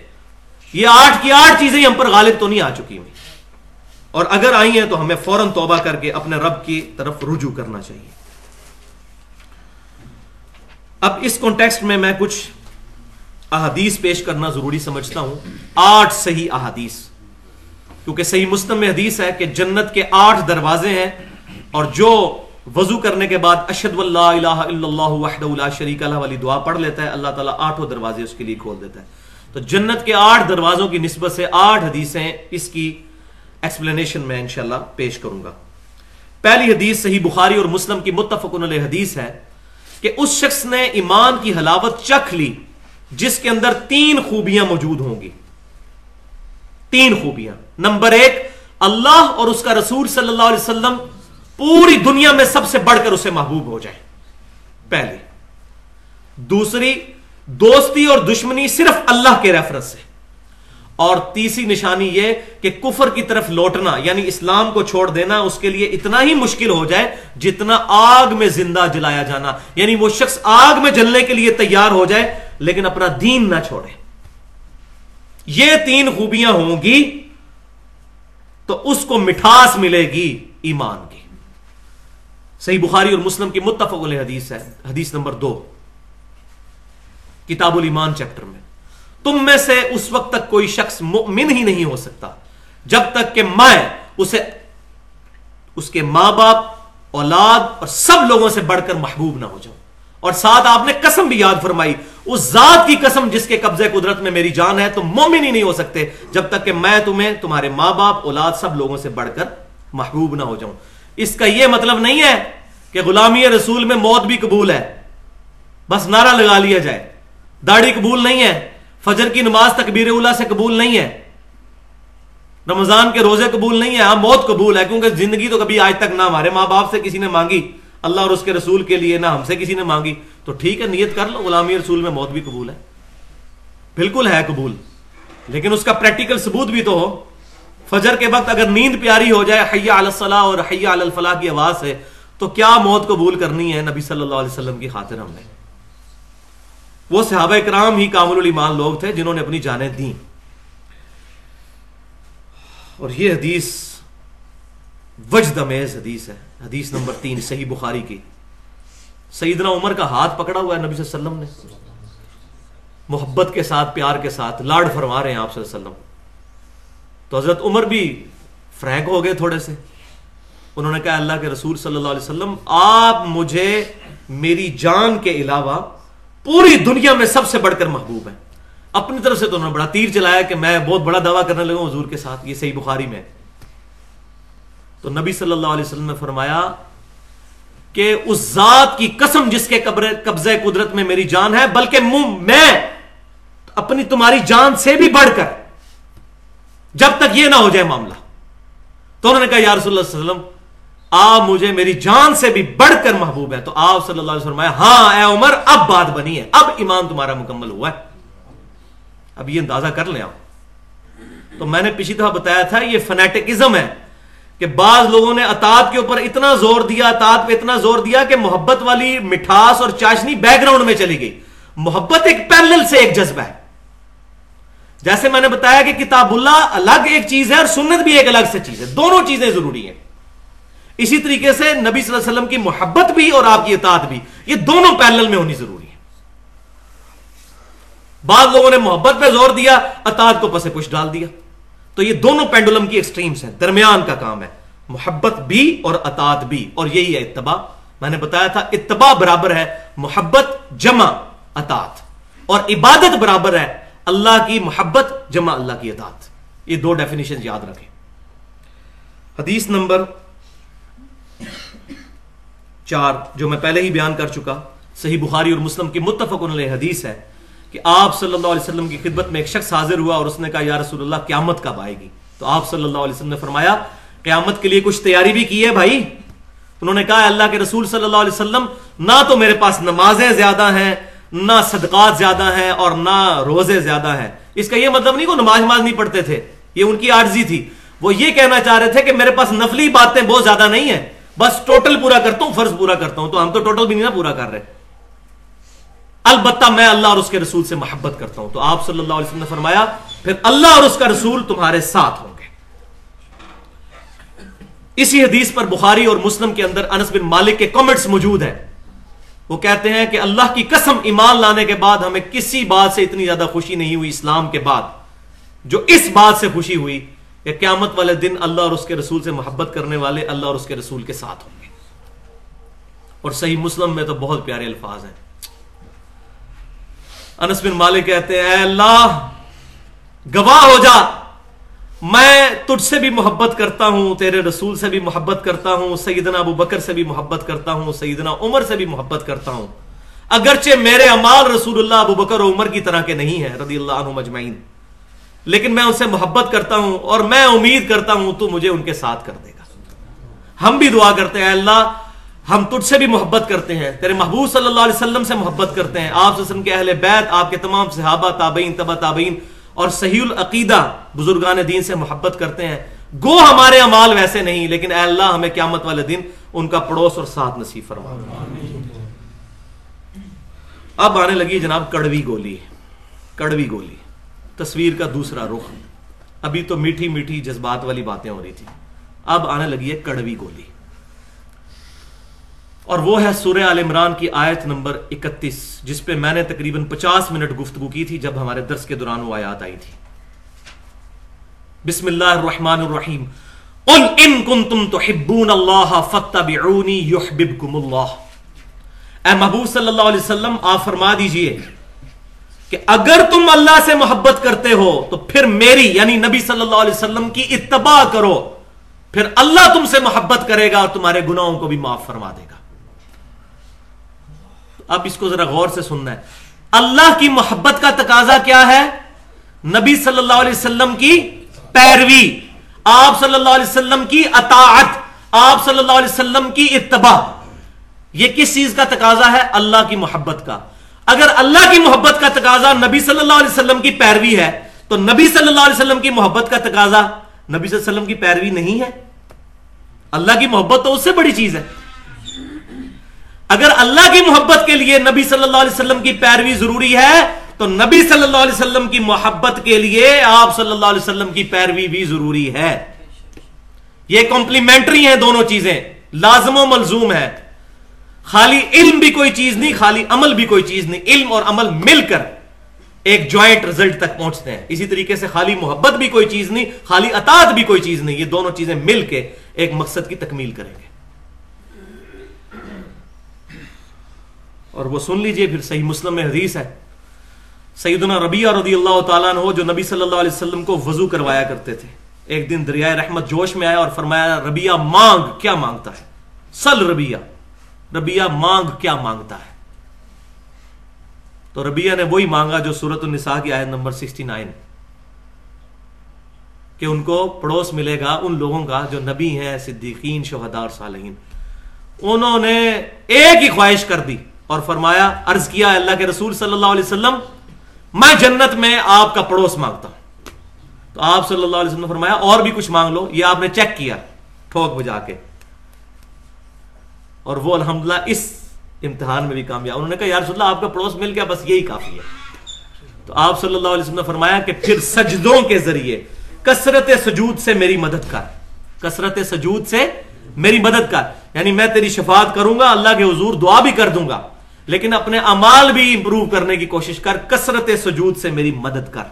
یہ آٹھ کی آٹھ چیزیں ہم پر غالب تو نہیں آ چکی ہوئی۔ اور اگر آئی ہیں تو ہمیں فوراً توبہ کر کے اپنے رب کی طرف رجوع کرنا چاہیے۔ اب اس کانٹیکسٹ میں میں کچھ احادیث پیش کرنا ضروری سمجھتا ہوں۔ آٹھ صحیح احادیث۔ کیونکہ صحیح مسلم میں حدیث ہے کہ جنت کے آٹھ دروازے ہیں۔ اور جو وضو کرنے کے بعد اشد اللہ الہ الا اللہ وحد اللہ شریک اللہ والی دعا پڑھ لیتا ہے، اللہ تعالیٰ آٹھوں دروازے اس کے لیے کھول دیتا ہے۔ تو جنت کے آٹھ دروازوں کی نسبت سے آٹھ حدیثیں اس کی ایکسپلینیشن میں انشاءاللہ پیش کروں گا۔ پہلی حدیث صحیح بخاری اور مسلم کی متفق علیہ حدیث ہے کہ اس شخص نے ایمان کی حلاوت چکھ لی جس کے اندر تین خوبیاں موجود ہوں گی۔ تین خوبیاں۔ نمبر ایک، اللہ اور اس کا رسول صلی اللہ علیہ وسلم پوری دنیا میں سب سے بڑھ کر اسے محبوب ہو جائے۔ پہلی۔ دوسری، دوستی اور دشمنی صرف اللہ کے ریفرنس سے۔ اور تیسری نشانی یہ کہ کفر کی طرف لوٹنا یعنی اسلام کو چھوڑ دینا اس کے لیے اتنا ہی مشکل ہو جائے جتنا آگ میں زندہ جلایا جانا۔ یعنی وہ شخص آگ میں جلنے کے لیے تیار ہو جائے، لیکن اپنا دین نہ چھوڑے۔ یہ تین خوبیاں ہوں گی تو اس کو مٹھاس ملے گی ایمان کی۔ صحیح بخاری اور مسلم کی متفق علیہ حدیث ہے، حدیث نمبر دو، کتاب الایمان چیپٹر میں۔ تم میں سے اس وقت تک کوئی شخص مؤمن ہی نہیں ہو سکتا، جب تک کہ میں اسے، اس کے ماں باپ، اولاد اور سب لوگوں سے بڑھ کر محبوب نہ ہو جاؤں۔ اور ساتھ آپ نے قسم بھی یاد فرمائی، اس ذات کی قسم جس کے قبضے قدرت میں میری جان ہے تم مومن ہی نہیں ہو سکتے، جب تک کہ میں تمہیں، تمہارے ماں باپ، اولاد سب لوگوں سے بڑھ کر محبوب نہ ہو جاؤں۔ اس کا یہ مطلب نہیں ہے کہ غلامی رسول میں موت بھی قبول ہے۔ بس نعرہ لگا لیا جائے۔ داڑھی قبول نہیں ہے۔ فجر کی نماز تکبیر اولا سے قبول نہیں ہے۔ رمضان کے روزے قبول نہیں ہے۔ ہاں موت قبول ہے، کیونکہ زندگی تو کبھی آج تک نہ ہمارے ماں باپ سے کسی نے مانگی، اللہ اور اس کے رسول کے لیے نہ ہم سے کسی نے مانگی۔ تو ٹھیک ہے، نیت کر لو، غلامی رسول میں موت بھی قبول ہے۔ بالکل ہے قبول، لیکن اس کا پریکٹیکل ثبوت بھی تو ہو۔ فجر کے وقت اگر نیند پیاری ہو جائے حیا الصلاح اور حیا الفلاح کی آواز سے، تو کیا موت قبول کرنی ہے نبی صلی اللہ علیہ وسلم کی خاطر ہم نے؟ وہ صحابہ کرام ہی کامل الایمان لوگ تھے جنہوں نے اپنی جانیں دیں۔ اور یہ حدیث وجد امیز حدیث ہے۔ حدیث نمبر تین، صحیح بخاری کی۔ سیدنا عمر کا ہاتھ پکڑا ہوا ہے نبی صلی اللہ علیہ وسلم نے۔ محبت کے ساتھ، پیار کے ساتھ، لاڈ فرما رہے ہیں آپ صلی اللہ علیہ وسلم۔ تو حضرت عمر بھی فرینک ہو گئے تھوڑے سے۔ انہوں نے کہا، اللہ کے رسول صلی اللہ علیہ وسلم، آپ مجھے میری جان کے علاوہ پوری دنیا میں سب سے بڑھ کر محبوب ہیں۔ اپنی طرف سے تو انہوں نے بڑا تیر چلایا کہ میں بہت بڑا دعویٰ کرنے لگا حضور کے ساتھ، یہ صحیح بخاری میں۔ تو نبی صلی اللہ علیہ وسلم نے فرمایا کہ اس ذات کی قسم جس کے قبضے قدرت میں میری جان ہے، بلکہ میں اپنی تمہاری جان سے بھی بڑھ کر جب تک یہ نہ ہو جائے معاملہ۔ تو انہوں نے کہا، یا رسول اللہ علیہ وسلم، آپ مجھے میری جان سے بھی بڑھ کر محبوب ہے تو آپ صلی اللہ علیہ وسلم ہاں اے عمر، اب بات بنی ہے۔ اب ایمان تمہارا مکمل ہوا ہے۔ اب یہ اندازہ کر لیں آپ۔ تو میں نے پچھلی دفعہ بتایا تھا، یہ فنیٹکزم ہے کہ بعض لوگوں نے اطاعت کے اوپر اتنا زور دیا، اطاعت پہ اتنا زور دیا کہ محبت والی مٹھاس اور چاشنی بیک گراؤنڈ میں چلی گئی۔ محبت ایک پیرل سے ایک جذبہ ہے۔ جیسے میں نے بتایا کہ کتاب اللہ الگ ایک چیز ہے اور سنت بھی ایک الگ سے چیز ہے۔ دونوں چیزیں ضروری ہیں۔ اسی طریقے سے نبی صلی اللہ علیہ وسلم کی محبت بھی اور آپ کی اطاعت بھی، یہ دونوں پیرل میں ہونی ضروری ہے بعض لوگوں نے محبت پہ زور دیا، اطاعت کو پسے پش ڈال دیا۔ تو یہ دونوں پینڈولم کی ایکسٹریمز ہیں، درمیان کا کام ہے۔ محبت بھی اور اطاعت بھی، اور یہی ہے اتباع۔ میں نے بتایا تھا، اتباع برابر ہے، محبت جمع، اطاعت۔ اور عبادت برابر ہے اللہ کی محبت جمع اللہ کی اطاعت۔ یہ دو ڈیفینیشن یاد رکھیں۔ حدیث نمبر چار، جو میں پہلے ہی بیان کر چکا، صحیح بخاری اور مسلم کی متفق علیہ حدیث ہے کہ آپ صلی اللہ علیہ وسلم کی خدمت میں ایک شخص حاضر ہوا اور اس نے کہا، یا رسول اللہ، قیامت کب آئے گی؟ تو آپ صلی اللہ علیہ وسلم نے فرمایا، قیامت کے لیے کچھ تیاری بھی کی ہے بھائی؟ انہوں نے کہا اللہ کے رسول صلی اللہ علیہ وسلم، نہ تو میرے پاس نمازیں زیادہ ہیں نہ صدقات زیادہ ہیں اور نہ روزے زیادہ ہیں۔ اس کا یہ مطلب نہیں کہ نماز نماز نہیں پڑھتے تھے، یہ ان کی عارضی تھی۔ وہ یہ کہنا چاہ رہے تھے کہ میرے پاس نفلی باتیں بہت زیادہ نہیں ہیں، بس ٹوٹل پورا کرتا ہوں، فرض پورا کرتا ہوں، تو ہم تو ٹوٹل بھی نہیں نا پورا کر رہے۔ البتہ میں اللہ اور اس کے رسول سے محبت کرتا ہوں۔ تو آپ صلی اللہ علیہ وسلم نے فرمایا، پھر اللہ اور اس کا رسول تمہارے ساتھ ہوں گے۔ اسی حدیث پر بخاری اور مسلم کے اندر انس بن مالک کے کامنٹس موجود ہیں۔ وہ کہتے ہیں کہ اللہ کی قسم ایمان لانے کے بعد ہمیں کسی بات سے اتنی زیادہ خوشی نہیں ہوئی اسلام کے بعد۔ جو اس بات سے خوشی ہوئی کہ قیامت والے دن اللہ اور اس کے رسول سے محبت کرنے والے اللہ اور اس کے رسول کے ساتھ ہوں گے۔ اور صحیح مسلم میں تو بہت پیارے الفاظ ہیں۔ انس بن مالک کہتے ہیں، اے اللہ، گواہ ہو جا۔ میں تجھ سے بھی محبت کرتا ہوں، تیرے رسول سے بھی محبت کرتا ہوں، سیدنا ابو بکر سے بھی محبت کرتا ہوں، سیدنا عمر سے بھی محبت کرتا ہوں۔ اگرچہ میرے امال رسول اللہ ابو بکر و عمر کی طرح کے نہیں ہیں، رضی اللہ عنہ مجمعین لیکن میں ان سے محبت کرتا ہوں اور میں امید کرتا ہوں، تو مجھے ان کے ساتھ کر دے گا۔ ہم بھی دعا کرتے ہیں، اللہ ہم تجھ سے بھی محبت کرتے ہیں، تیرے محبوب صلی اللہ علیہ وسلم سے محبت کرتے ہیں۔ آپ کے اہل بیت، آپ کے تمام صحابہ، تابعین تبا تابعین اور صحیح العقیدہ بزرگان دین سے محبت کرتے ہیں۔ گو ہمارے امال ویسے نہیں، لیکن اے اللہ ہمیں قیامت والے دن ان کا پڑوس اور ساتھ نصیب فرما۔ اب آنے لگی جناب کڑوی گولی کڑوی گولی۔ تصویر کا دوسرا رخ۔ ابھی تو میٹھی میٹھی جذبات والی باتیں ہو رہی تھی اب آنے لگی ہے کڑوی گولی۔ اور وہ ہے سورہ عال عمران کی آیت نمبر اکتیس، جس پہ میں نے تقریباً پچاس منٹ گفتگو کی تھی جب ہمارے درس کے دوران وہ آیات آئی تھی۔ بسم اللہ الرحمن الرحیم۔ قل ان کنتم تحبون اللہ فتبعونی یحببکم اللہ۔ اے محبوب صلی اللہ علیہ وسلم، آپ فرما دیجیے کہ اگر تم اللہ سے محبت کرتے ہو تو پھر میری یعنی نبی صلی اللہ علیہ وسلم کی اتباع کرو۔ پھر اللہ تم سے محبت کرے گا اور تمہارے گناہوں کو بھی معاف فرما دے گا۔ اب اس کو ذرا غور سے سننا ہے۔ اللہ کی محبت کا تقاضا کیا ہے؟ نبی صلی اللہ علیہ وسلم کی پیروی، آپ صلی اللہ علیہ وسلم کی اطاعت، آپ صلی اللہ علیہ وسلم کی اتباع۔ یہ کس چیز کا تقاضا ہے؟ اللہ کی محبت کا۔ اگر اللہ کی محبت کا تقاضا نبی صلی اللہ علیہ وسلم کی پیروی ہے، تو نبی صلی اللہ علیہ وسلم کی محبت کا تقاضا نبی صلی اللہ علیہ وسلم کی پیروی نہیں ہے۔ اللہ کی محبت تو اس سے بڑی چیز ہے۔ اگر اللہ کی محبت کے لیے نبی صلی اللہ علیہ وسلم کی پیروی ضروری ہے، تو نبی صلی اللہ علیہ وسلم کی محبت کے لیے آپ صلی اللہ علیہ وسلم کی پیروی بھی ضروری ہے۔ یہ کمپلیمنٹری ہیں دونوں چیزیں۔ لازم و ملزوم ہے۔ خالی علم بھی کوئی چیز نہیں، خالی عمل بھی کوئی چیز نہیں۔ علم اور عمل مل کر ایک جوائنٹ ریزلٹ تک پہنچتے ہیں۔ اسی طریقے سے خالی محبت بھی کوئی چیز نہیں، خالی اطاعت بھی کوئی چیز نہیں۔ یہ دونوں چیزیں مل کے ایک مقصد کی تکمیل کریں گے۔ اور وہ سن لیجیے پھر صحیح مسلم میں حدیث ہے۔ سیدنا ربیہ رضی اللہ تعالیٰ عنہ جو نبی صلی اللہ علیہ وسلم کو وضو کروایا کرتے تھے۔ ایک دن دریائے رحمت جوش میں آیا اور فرمایا ربیہ مانگ کیا مانگتا ہے؟ سل ربیہ ربیہ مانگ کیا مانگتا ہے؟ تو ربیہ نے وہی مانگا جو سورت النساء کی آیت نمبر سکسٹی نائن۔ کہ ان کو پڑوس ملے گا ان لوگوں کا جو نبی ہیں، صدیقین شہدار صالحین۔ انہوں نے ایک ہی خواہش کر دی۔ اور فرمایا، عرض کیا اللہ کے رسول صلی اللہ علیہ وسلم، میں جنت میں آپ کا پڑوس مانگتا ہوں۔ تو آپ صلی اللہ علیہ وسلم نے فرمایا، اور بھی کچھ مانگ لو، یہ آپ نے چیک کیا، ٹھوک بجا کے۔ اور وہ الحمدللہ اس امتحان میں بھی کامیاب۔ انہوں نے کہا، یا رسول اللہ، آپ کا پڑوس مل گیا، بس یہی کافی ہے۔ تو آپ صلی اللہ علیہ وسلم نے فرمایا کہ پھر سجدوں کے ذریعے کثرت سجود سے میری مدد کر۔ کثرت سجود سے میری مدد کر۔ یعنی میں تیری شفاعت کروں گا، اللہ کے حضور دعا بھی کر دوں گا۔ لیکن اپنے امال بھی امپروو کرنے کی کوشش کر، کثرت سجود سے میری مدد کر۔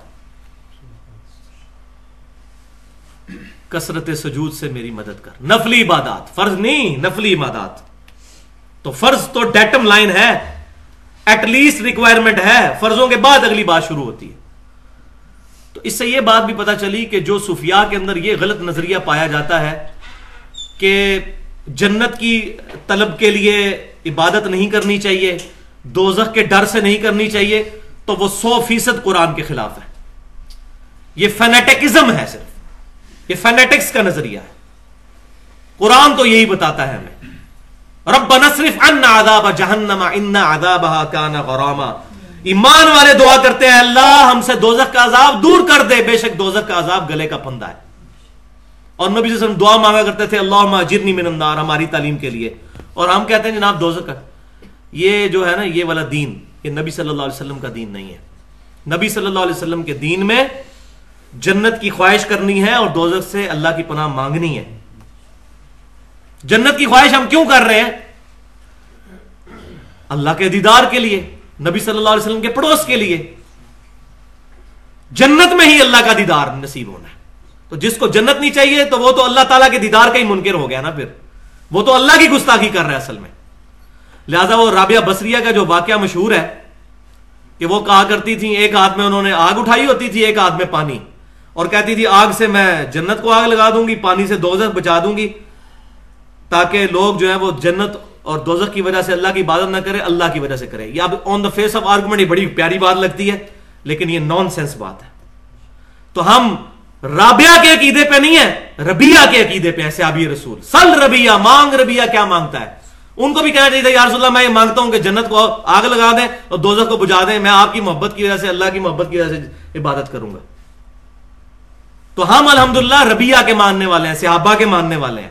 کثرت سجود سے میری مدد کر۔ نفلی عبادات، فرض نہیں، نفلی عبادات۔ تو فرض تو ڈیٹم لائن ہے ایٹ لیسٹ ریکوائرمنٹ ہے۔ فرضوں کے بعد اگلی بات شروع ہوتی ہے۔ تو اس سے یہ بات بھی پتا چلی کہ جو صوفیاء کے اندر یہ غلط نظریہ پایا جاتا ہے کہ جنت کی طلب کے لیے عبادت نہیں کرنی چاہیے، دوزخ کے ڈر سے نہیں کرنی چاہیے، تو وہ سو فیصد قرآن کے خلاف ہے۔ یہ فینیٹکزم ہے صرف۔ یہ فینیٹکس کا نظریہ ہے۔ قرآن تو یہی بتاتا ہے ہمیں۔ رب نصرف ان عذاب جہنم، ان عذابها كان غراما۔ ایمان والے دعا کرتے ہیں، اللہ ہم سے دوزخ کا عذاب دور کر دے، بے شک دوزخ کا عذاب گلے کا پندہ ہے۔ اور نبی صلی اللہ علیہ وسلم دعا مانگا کرتے تھے اللہ اجرنی من النار، ہماری تعلیم کے لیے۔ اور ہم کہتے ہیں جناب دوزخ کا۔ یہ جو ہے نا، یہ والا دین، یہ نبی صلی اللہ علیہ وسلم کا دین نہیں ہے۔ نبی صلی اللہ علیہ وسلم کے دین میں جنت کی خواہش کرنی ہے اور دوزخ سے اللہ کی پناہ مانگنی ہے۔ جنت کی خواہش ہم کیوں کر رہے ہیں؟ اللہ کے دیدار کے لیے، نبی صلی اللہ علیہ وسلم کے پڑوس کے لیے۔ جنت میں ہی اللہ کا دیدار نصیب ہونا ہے۔ تو جس کو جنت نہیں چاہیے تو وہ تو اللہ تعالیٰ کے دیدار کا ہی منکر ہو گیا نا پھر۔ وہ تو اللہ کی گستاخی کر رہا ہے اصل میں۔ لہذا وہ رابعہ بسریہ کا جو واقعہ مشہور ہے کہ وہ کہا کرتی تھی ایک ہاتھ میں انہوں نے آگ اٹھائی ہوتی تھی، ایک ہاتھ میں پانی۔ اور کہتی تھی، آگ سے میں جنت کو آگ لگا دوں گی، پانی سے دوزخ بچا دوں گی، تاکہ لوگ جو ہیں وہ جنت اور دوزخ کی وجہ سے اللہ کی عبادت نہ کرے، اللہ کی وجہ سے کرے۔ یہ اب on the face of argument یہ بڑی پیاری بات لگتی ہے، لیکن یہ نان سینس بات ہے۔ تو ہم رابعہ کے عقیدے پہ نہیں ہے ربیہ کے عقیدے پہ ایسے ابھی رسول۔ سل ربیہ مانگ ربیہ کیا مانگتا ہے؟ ان کو بھی کہنا چاہیے یا رسول اللہ، میں یہ مانگتا ہوں کہ جنت کو آگ لگا دیں اور دوزخ کو بجا دیں، میں آپ کی محبت کی وجہ سے، اللہ کی محبت کی وجہ سے عبادت کروں گا۔ تو ہم الحمدللہ ربیہ کے ماننے والے ہیں صحابہ کے ماننے والے ہیں۔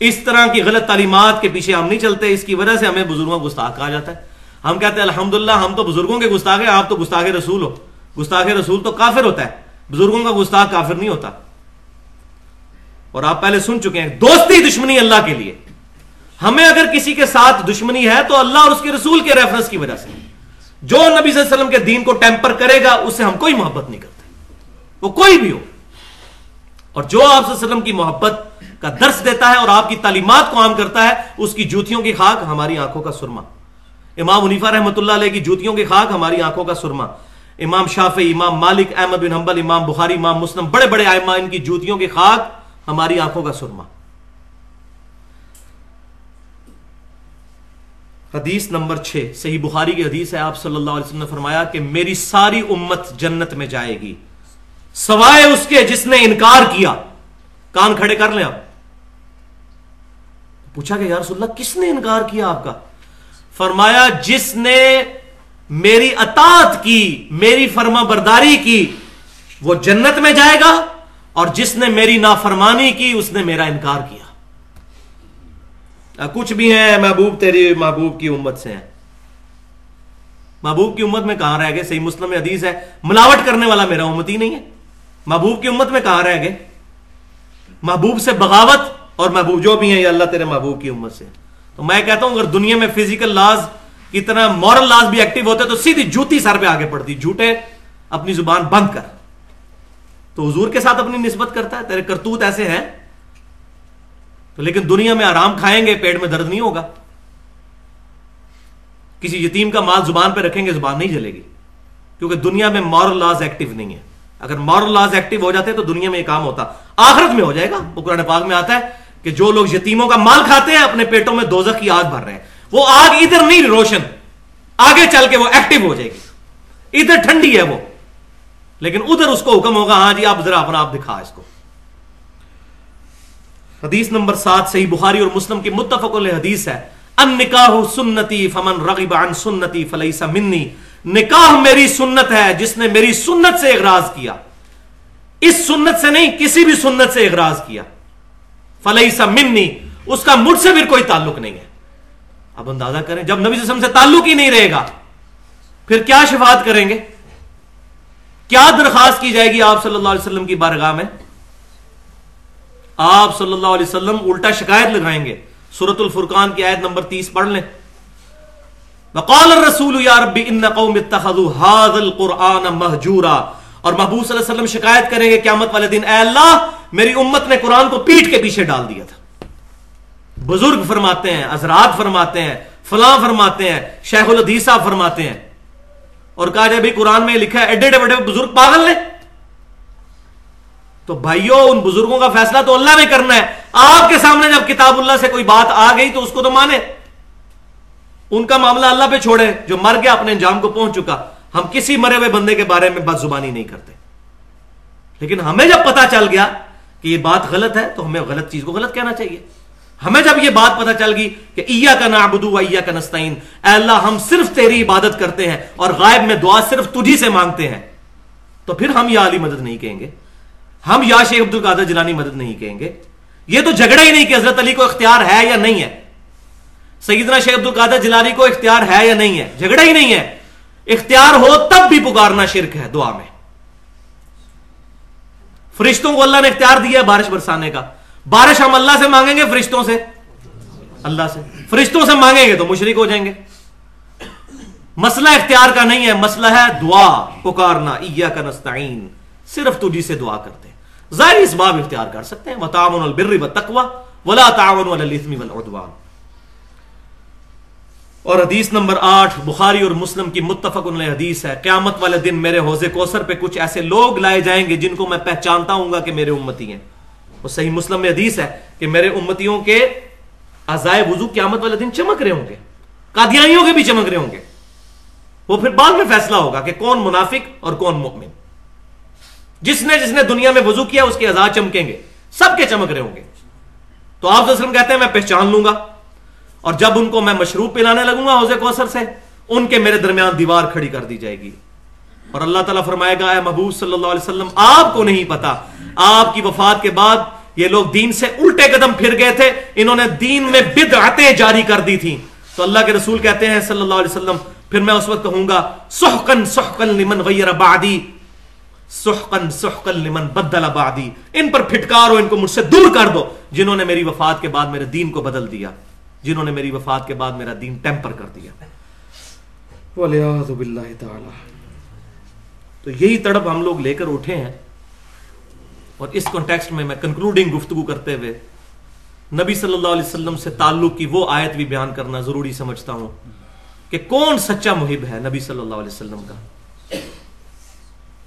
اس طرح کی غلط تعلیمات کے پیچھے ہم نہیں چلتے، اس کی وجہ سے ہمیں بزرگوں کو گستاخ کہا جاتا ہے۔ ہم کہتے ہیں، الحمدللہ، ہم تو بزرگوں کے گستاخ ہیں، آپ تو گستاخ رسول ہو۔ گستاخ رسول تو کافر ہوتا ہے۔ بزرگوں کا گستاخ کافر نہیں ہوتا۔ اور آپ پہلے سن چکے ہیں، دوستی دشمنی اللہ کے لیے۔ ہمیں اگر کسی کے ساتھ دشمنی ہے تو اللہ اور اس کے رسول کے ریفرنس کی وجہ سے۔ جو نبی صلی اللہ علیہ وسلم کے دین کو ٹیمپر کرے گا، اس سے ہم کوئی محبت نہیں کرتے۔ وہ کوئی بھی ہو۔ اور جو آپ صلی اللہ علیہ وسلم کی محبت کا درس دیتا ہے اور آپ کی تعلیمات کو عام کرتا ہے، اس کی جوتیوں کی خاک ہماری آنکھوں کا سرما۔ امام منیفہ رحمۃ اللہ علیہ کی جوتیوں کی خاک ہماری آنکھوں کا سرما۔ امام شافی امام مالک، احمد بن حنبل، امام بخاری، امام مسلم، بڑے بڑے آئمہ ان کی جوتیوں کی خاک ہماری آنکھوں کا سرما۔ حدیث نمبر چھ، صحیح بخاری کی حدیث ہے، آپ صلی اللہ علیہ وسلم نے فرمایا کہ میری ساری امت جنت میں جائے گی۔ سوائے اس کے جس نے انکار کیا۔ کان کھڑے کر لیں آپ۔ پوچھا کہ یا رسول اللہ، کس نے انکار کیا آپ کا؟ فرمایا، جس نے میری اطاعت کی، میری فرما برداری کی، وہ جنت میں جائے گا اور جس نے میری نافرمانی کی، اس نے میرا انکار کیا۔ کچھ بھی ہیں، محبوب تیری محبوب کی امت سے ہیں۔ محبوب کی امت میں کہاں رہ گئے؟ صحیح مسلم حدیث ہے، ملاوٹ کرنے والا میرا امت ہی نہیں ہے۔ محبوب کی امت میں کہاں رہ گئے؟ محبوب سے بغاوت اور محبوب، جو بھی ہیں، یہ اللہ تیرے محبوب کی امت سے تو میں کہتا ہوں، اگر دنیا میں فزیکل لاز کی طرح مورل لاز بھی ایکٹیو ہوتے تو سیدھی جوتی سر پہ آگے پڑتی۔ جھوٹے اپنی زبان بند کر۔ تو حضور کے ساتھ اپنی نسبت کرتا ہے، تیرے کرتوت ایسے ہیں تو لیکن دنیا میں آرام کھائیں گے، پیٹ میں درد نہیں ہوگا۔ کسی یتیم کا مال زبان پہ رکھیں گے، زبان نہیں جلے گی۔ کیونکہ دنیا میں مورل لاز ایکٹیو نہیں ہے اگر مورل لاز ایکٹیو ہو جاتے تو دنیا میں یہ کام ہوتا۔ آخرت میں ہو جائے گا۔ وہ قرآن پاک میں آتا ہے کہ جو لوگ یتیموں کا مال کھاتے ہیں، اپنے پیٹوں میں دوزخ کی آگ بھر رہے ہیں۔ وہ آگ ادھر نہیں روشن، آگے چل کے وہ ایکٹیو ہو جائے گی۔ ادھر ٹھنڈی ہے وہ۔ لیکن ادھر اس کو حکم ہوگا ہاں جی آپ ذرا اپنا آپ دکھا اس کو۔ حدیث نمبر سات، صحیح بخاری اور مسلم کی متفق حدیث ہے، ان نکاح سنتی فمن رغب عن سنتی فلیسا منی۔ نکاح میری سنت ہے، جس نے میری سنت سے اغراض کیا۔ اس سنت سے نہیں، کسی بھی سنت سے اغراض کیا۔ فلیسا منی، اس کا مجھ سے بھی کوئی تعلق نہیں ہے۔ اب اندازہ کریں، جب نبی وسلم سے تعلق ہی نہیں رہے گا، پھر کیا شفاعت کریں گے؟ کیا درخواست کی جائے گی آپ صلی اللہ علیہ وسلم کی بارگاہ میں؟ آپ صلی اللہ علیہ وسلم الٹا شکایت لگائیں گے۔ سورت الفرقان کی آیت نمبر تیس پڑھ لیں۔ وقال الرسول یا ربی ان قوم اتخذوا هذا القرآن مہجورا اور محبوب صلی اللہ علیہ وسلم شکایت کریں گے، قیامت والے دن، اے اللہ، میری امت نے قرآن کو پیٹ کے پیچھے ڈال دیا تھا۔ بزرگ فرماتے ہیں، حضرات فرماتے ہیں، فلاں فرماتے ہیں، شیخ الحدیث صاحب فرماتے ہیں۔ اور کہا جائے بھی قرآن میں لکھا ہے، ایڈے ایڈے بڑے بزرگ پاگل نے۔ تو بھائیو، ان بزرگوں کا فیصلہ تو اللہ نے کرنا ہے۔ آپ کے سامنے جب کتاب اللہ سے کوئی بات آ گئی تو اس کو تو مانے۔ ان کا معاملہ اللہ پہ چھوڑے، جو مر گیا اپنے انجام کو پہنچ چکا۔ ہم کسی مرے ہوئے بندے کے بارے میں بد زبانی نہیں کرتے۔ لیکن ہمیں جب پتا چل گیا کہ یہ بات غلط ہے، تو ہمیں غلط چیز کو غلط کہنا چاہیے۔ ہمیں جب یہ بات پتا چل گئی کہ ایا کا نابدو ایا کا نستعین، اے اللہ ہم صرف تیری عبادت کرتے ہیں اور غائب میں دعا صرف تجھی سے مانگتے ہیں، تو پھر ہم یہ علی مدد نہیں کہیں گے؟ ہم یا شیخ عبد القادر جلانی مدد نہیں کہیں گے؟ یہ تو جھگڑا ہی نہیں کہ حضرت علی کو اختیار ہے یا نہیں ہے۔ سیدنا شیخ عبد القادر جلانی کو اختیار ہے یا نہیں ہے؟ جھگڑا ہی نہیں ہے۔ اختیار ہو تب بھی پکارنا شرک ہے دعا میں۔ فرشتوں کو اللہ نے اختیار دیا ہے بارش برسانے کا۔ بارش ہم اللہ سے مانگیں گے، فرشتوں سے۔ اللہ سے۔ فرشتوں سے مانگیں گے تو مشرک ہو جائیں گے۔ مسئلہ اختیار کا نہیں ہے، مسئلہ ہے دعا۔ پکارنا ایا کا نستعین۔ صرف تجھی سے دعا کرتے ہیں۔ ظاہر اس باب اختیار کر سکتے ہیں۔ وتعاون البر والتقوى ولا تعاون على والعدوان۔ اور حدیث نمبر آٹھ، بخاری اور مسلم کی متفق علیہ حدیث ہے۔ قیامت والے دن میرے حوضے کوثر پہ کچھ ایسے لوگ لائے جائیں گے جن کو میں پہچانتا ہوں گا کہ میرے امتی ہیں۔ وہ صحیح مسلم میں حدیث ہے کہ میرے امتیوں کے عزائے وضو قیامت والے دن چمک رہے ہوں گے، قادیانیوں کے بھی چمک رہے ہوں گے۔ وہ پھر بعد میں فیصلہ ہوگا کہ کون منافق اور کون مؤمن جس نے جس نے دنیا میں وضو کیا، اس کے ازا چمکیں گے، سب کے چمک رہے ہوں گے۔ تو آپ وسلم کہتے ہیں، میں پہچان لوں گا۔ اور جب ان کو میں مشروب پلانے لگوں گا حوضے کوثر سے، ان کے میرے درمیان دیوار کھڑی کر دی جائے گی۔ اور اللہ تعالیٰ فرمائے گا، اے محبوب صلی اللہ علیہ وسلم، آپ کو نہیں پتا، آپ کی وفات کے بعد یہ لوگ دین سے الٹے قدم پھر گئے تھے، انہوں نے دین میں بدعتیں جاری کر دی تھی تو اللہ کے رسول کہتے ہیں صلی اللہ علیہ وسلم، پھر میں اس وقت کہوں گا سحقن سحقن لمن غیر بعدی سحقن سحقن لمن بدل بعدی۔ ان پر پھٹکارو، ان کو مجھ سے دور کر دو۔ جنہوں نے میری وفات کے بعد میرے دین کو بدل دیا، جنہوں نے میری وفات کے بعد میرا دین ٹیمپر کر دیا۔ باللہ تعالی۔ تو یہی تڑپ ہم لوگ لے کر اٹھے ہیں اور اس کانٹیکسٹ میں میں کنکلوڈنگ گفتگو کرتے ہوئے نبی صلی اللہ علیہ وسلم سے تعلق کی وہ آیت بھی بیان کرنا ضروری سمجھتا ہوں کہ کون سچا محب ہے نبی صلی اللہ علیہ وسلم کا۔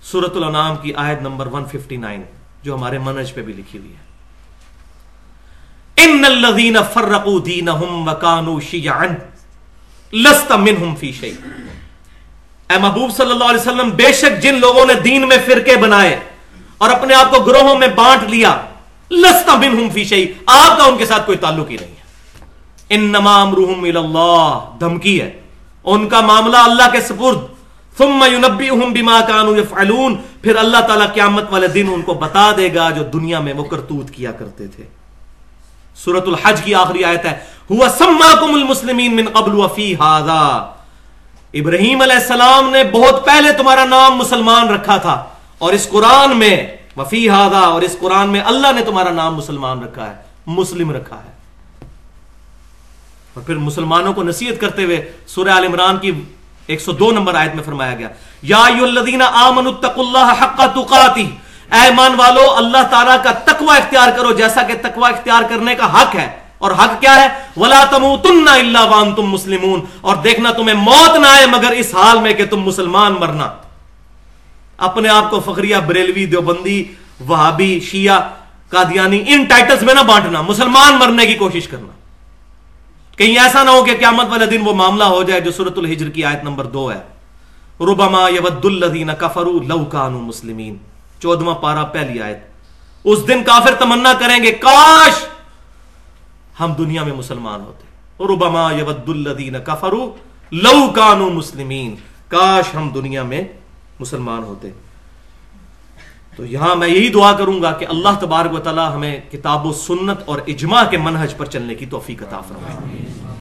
سورت الانام کی آیت نمبر 159 جو ہمارے منج پہ بھی لکھی ہوئی ہے۔ ان الذين فرقوا دينهم وكانوا شيعا لست منهم في شيء اے محبوب صلی اللہ علیہ وسلم، بے شک جن لوگوں نے دین میں فرقے بنائے اور اپنے آپ کو گروہوں میں بانٹ لیا لست منهم في شيء آپ کا ان کے ساتھ کوئی تعلق ہی نہیں ہے۔ انما امرهم الى الله دھمکی ہے۔ ان کا معاملہ اللہ کے سپرد۔ ثم ينبئهم بما كانوا يفعلون۔ پھر اللہ تعالی قیامت والے دن ان کو بتا دے گا جو دنیا میں وہ کرتوت کیا کرتے تھے۔ سورت الحج کی آخری آیت ہے ہوا سماکم المسلمین من قبل وفی ہاذا ابراہیم علیہ السلام نے بہت پہلے تمہارا نام مسلمان رکھا تھا اور اس قرآن میں وفی ہاذا اور اس قرآن میں اللہ نے تمہارا نام مسلمان رکھا ہے، مسلم رکھا ہے۔ اور پھر مسلمانوں کو نصیحت کرتے ہوئے سورہ عال عمران کی ایک سو دو نمبر آیت میں فرمایا گیا، یا ایو الذین آمنوا اتقوا اللہ حق تقاتی اے ایمان والو، اللہ تعالیٰ کا تقوی اختیار کرو، جیسا کہ تقوی اختیار کرنے کا حق ہے۔ اور حق کیا ہے؟ ولا تموتن الا وانتم مسلمون۔ اور دیکھنا تمہیں موت نہ آئے مگر اس حال میں کہ تم مسلمان مرنا۔ اپنے آپ کو فخریہ بریلوی، دیوبندی، وہابی، شیعہ، قادیانی، ان ٹائٹلز میں نہ بانٹنا، مسلمان مرنے کی کوشش کرنا۔ کہیں ایسا نہ ہو کہ قیامت والے دن وہ معاملہ ہو جائے جو سورت الحجر کی آیت نمبر دو ہے۔ ربما یود الذین کفروا لو کانوا مسلمین۔ چودواں پارا پہلی آیت۔ اس دن کافر تمنا کریں گے، کاش! ہم دنیا میں مسلمان ہوتے ربما یود الدین کفرو لو کانو مسلمین۔ کاش ہم دنیا میں مسلمان ہوتے۔ تو یہاں میں یہی دعا کروں گا کہ اللہ تبارک و تعالی ہمیں کتاب و سنت اور اجماع کے منہج پر چلنے کی توفیق عطا فرمائے۔